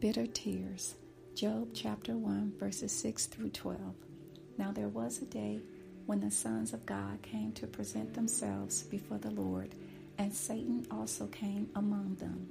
Bitter Tears, Job chapter 1, verses 6 through 12. Now there was a day when the sons of God came to present themselves before the Lord, and Satan also came among them.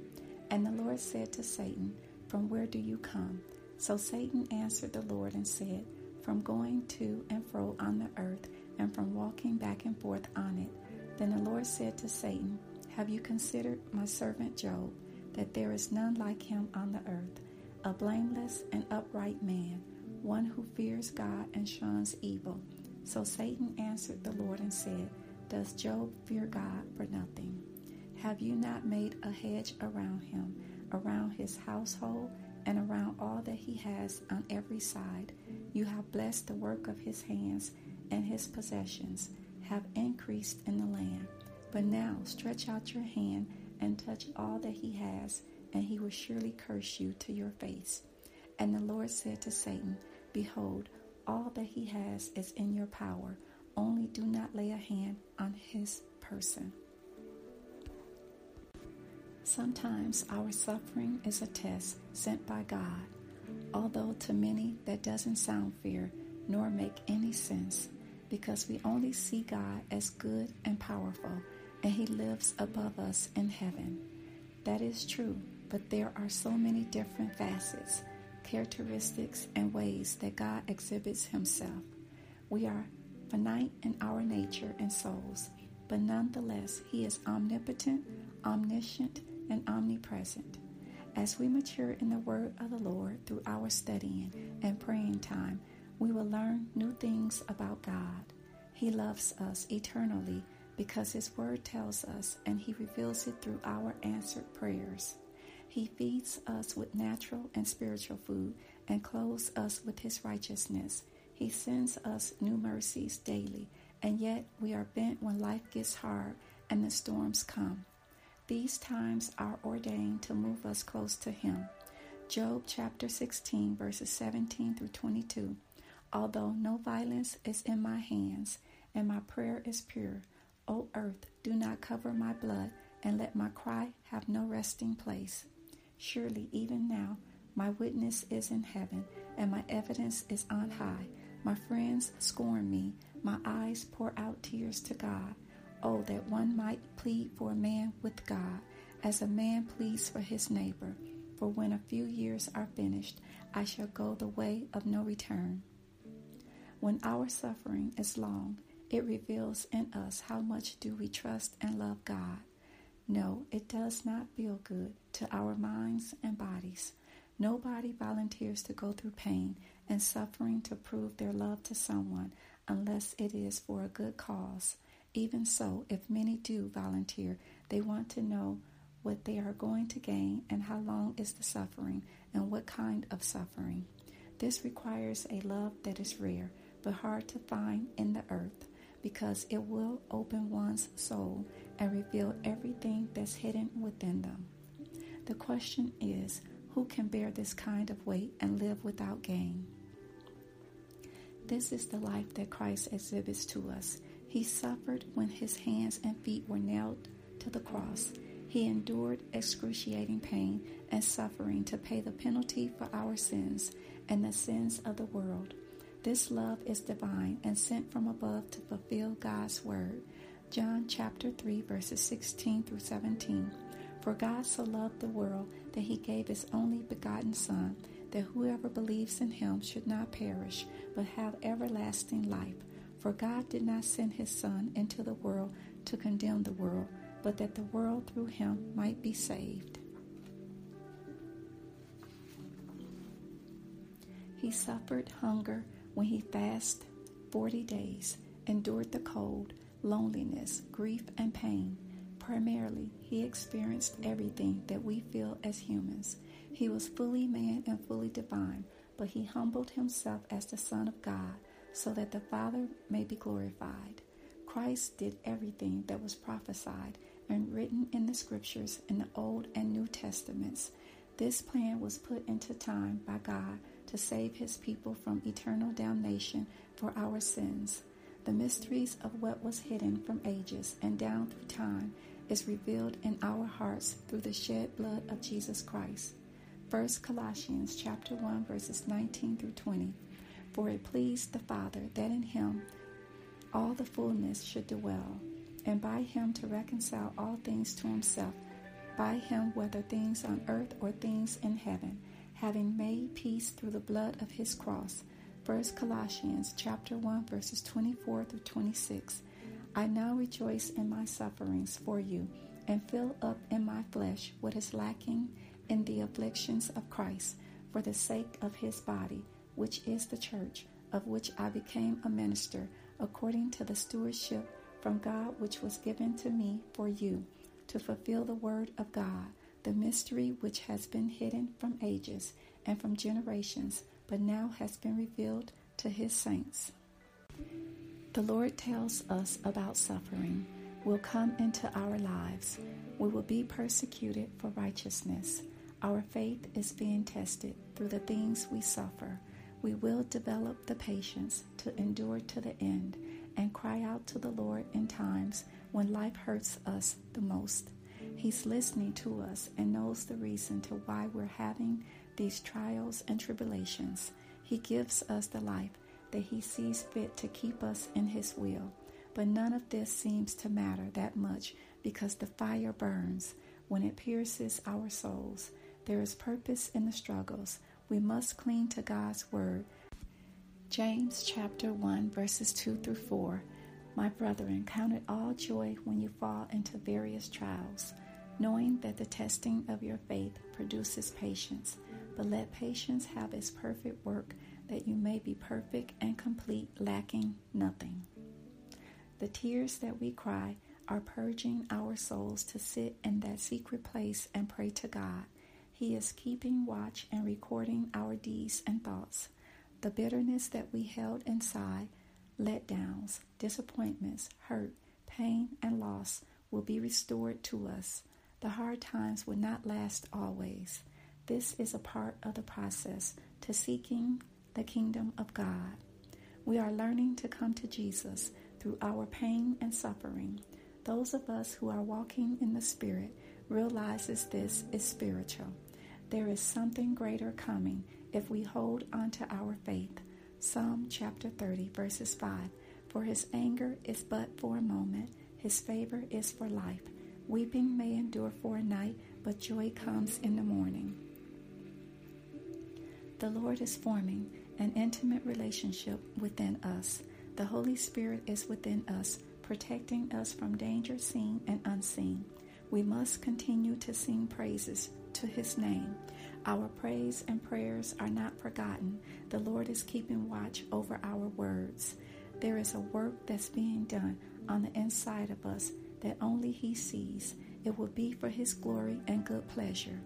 And the Lord said to Satan, From where do you come? So Satan answered the Lord and said, From going to and fro on the earth, and from walking back and forth on it. Then the Lord said to Satan, Have you considered my servant Job? That there is none like him on the earth, a blameless and upright man, one who fears God and shuns evil. So Satan answered the Lord and said, Does Job fear God for nothing? Have you not made a hedge around him, around his household, and around all that he has on every side? You have blessed the work of his hands, and his possessions have increased in the land. But now stretch out your hand and touch all that he has, and he will surely curse you to your face. And the Lord said to Satan, Behold, all that he has is in your power, only do not lay a hand on his person. Sometimes our suffering is a test sent by God, although to many that doesn't sound fair nor make any sense, because we only see God as good and powerful and He lives above us in heaven. That is true, but there are so many different facets, characteristics, and ways that God exhibits Himself. We are finite in our nature and souls, but nonetheless, He is omnipotent, omniscient, and omnipresent. As we mature in the Word of the Lord through our studying and praying time, we will learn new things about God. He loves us eternally because His Word tells us and He reveals it through our answered prayers. He feeds us with natural and spiritual food and clothes us with His righteousness. He sends us new mercies daily, and yet we are bent when life gets hard and the storms come. These times are ordained to move us close to Him. Job chapter 16, verses 17 through 22. Although no violence is in my hands, and my prayer is pure, O earth, do not cover my blood, and let my cry have no resting place. Surely, even now, my witness is in heaven, and my evidence is on high. My friends scorn me, my eyes pour out tears to God. Oh, that one might plead for a man with God, as a man pleads for his neighbor. For when a few years are finished, I shall go the way of no return. When our suffering is long, it reveals in us how much do we trust and love God. No, it does not feel good to our minds and bodies. Nobody volunteers to go through pain and suffering to prove their love to someone unless it is for a good cause. Even so, if many do volunteer, they want to know what they are going to gain and how long is the suffering and what kind of suffering. This requires a love that is rare but hard to find in the earth because it will open one's soul and reveal everything that's hidden within them. The question is who can bear this kind of weight and live without gain? This is the life that Christ exhibits to us. He suffered when his hands and feet were nailed to the cross. He endured excruciating pain and suffering to pay the penalty for our sins and the sins of the world. This love is divine and sent from above to fulfill God's word. John chapter 3 verses 16 through 17. For God so loved the world that he gave his only begotten son that whoever believes in him should not perish but have everlasting life. For God did not send his son into the world to condemn the world, but that the world through him might be saved. He suffered hunger when he fasted 40 days, endured the cold, loneliness, grief, and pain. Primarily, he experienced everything that we feel as humans. He was fully man and fully divine, but he humbled himself as the Son of God so that the Father may be glorified. Christ did everything that was prophesied and written in the scriptures in the Old and New Testaments. This plan was put into time by God to save his people from eternal damnation for our sins. The mysteries of what was hidden from ages and down through time is revealed in our hearts through the shed blood of Jesus Christ. First Colossians chapter 1 verses 19 through 20. For it pleased the Father that in him all the fullness should dwell, and by him to reconcile all things to himself, by him whether things on earth or things in heaven, having made peace through the blood of his cross. First Colossians chapter 1 verses 24 through 26. I now rejoice in my sufferings for you, and fill up in my flesh what is lacking in the afflictions of Christ for the sake of his body, which is the church, of which I became a minister according to the stewardship from God which was given to me for you, to fulfill the word of God, the mystery which has been hidden from ages and from generations, but now has been revealed to his saints. The Lord tells us about suffering will come into our lives. We will be persecuted for righteousness. Our faith is being tested through the things we suffer. We will develop the patience to endure to the end and cry out to the Lord in times when life hurts us the most. He's listening to us and knows the reason to why we're having these trials and tribulations. He gives us the life that He sees fit to keep us in His will. But none of this seems to matter that much because the fire burns when it pierces our souls there is purpose in the struggles. We must cling to God's word. James chapter 1 verses 2 through 4. My brethren, count it all joy when you fall into various trials, knowing that the testing of your faith produces patience. But let patience have its perfect work, that you may be perfect and complete, lacking nothing. The tears that we cry are purging our souls to sit in that secret place and pray to God. He is keeping watch and recording our deeds and thoughts. The bitterness that we held inside, letdowns, disappointments, hurt, pain, and loss will be restored to us. The hard times will not last always. This is a part of the process to seeking the kingdom of God. We are learning to come to Jesus through our pain and suffering. Those of us who are walking in the Spirit realizes this is spiritual. There is something greater coming if we hold on to our faith. Psalm chapter 30, verses 5. For his anger is but for a moment, his favor is for life. Weeping may endure for a night, but joy comes in the morning. The Lord is forming an intimate relationship within us. The Holy Spirit is within us, protecting us from danger seen and unseen. We must continue to sing praises to his name. Our praise and prayers are not forgotten. The Lord is keeping watch over our words. There is a work that's being done on the inside of us that only He sees. It will be for His glory and good pleasure.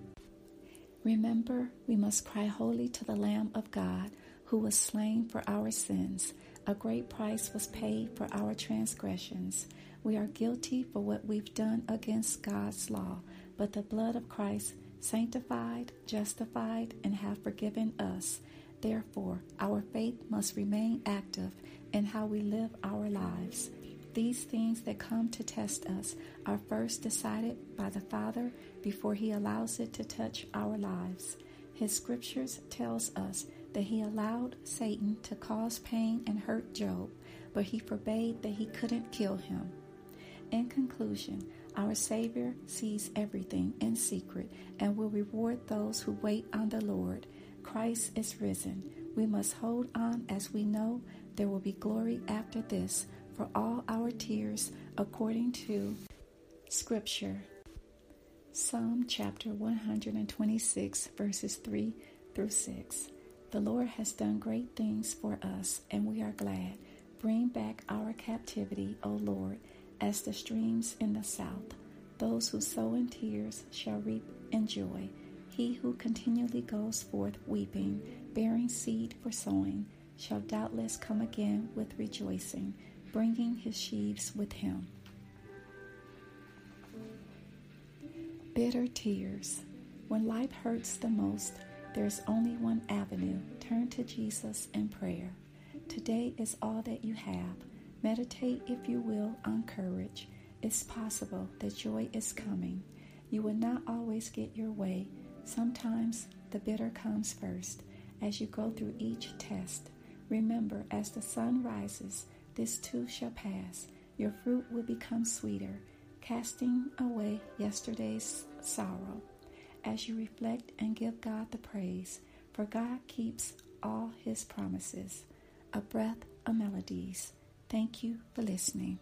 Remember, we must cry holy to the Lamb of God who was slain for our sins. A great price was paid for our transgressions. We are guilty for what we've done against God's law, but the blood of Christ sanctified, justified, and have forgiven us. Therefore, our faith must remain active in how we live our lives. These things that come to test us are first decided by the Father before he allows it to touch our lives. His scriptures tells us that he allowed Satan to cause pain and hurt Job, but he forbade that he couldn't kill him. In conclusion, our Savior sees everything in secret and will reward those who wait on the Lord. Christ is risen. We must hold on as we know there will be glory after this for all our tears according to Scripture. Psalm chapter 126, verses 3 through 6. The Lord has done great things for us, and we are glad. Bring back our captivity, O Lord as the streams in the south. Those who sow in tears shall reap in joy. He who continually goes forth weeping, bearing seed for sowing, shall doubtless come again with rejoicing, bringing his sheaves with him. Bitter tears. When life hurts the most, there's only one avenue. Turn to Jesus in prayer. Today is all that you have. Meditate, if you will, on courage. It's possible that joy is coming. You will not always get your way. Sometimes the bitter comes first. As you go through each test, remember as the sun rises, this too shall pass. Your fruit will become sweeter, casting away yesterday's sorrow. As you reflect and give God the praise, for God keeps all his promises. A breath of melodies. Thank you for listening.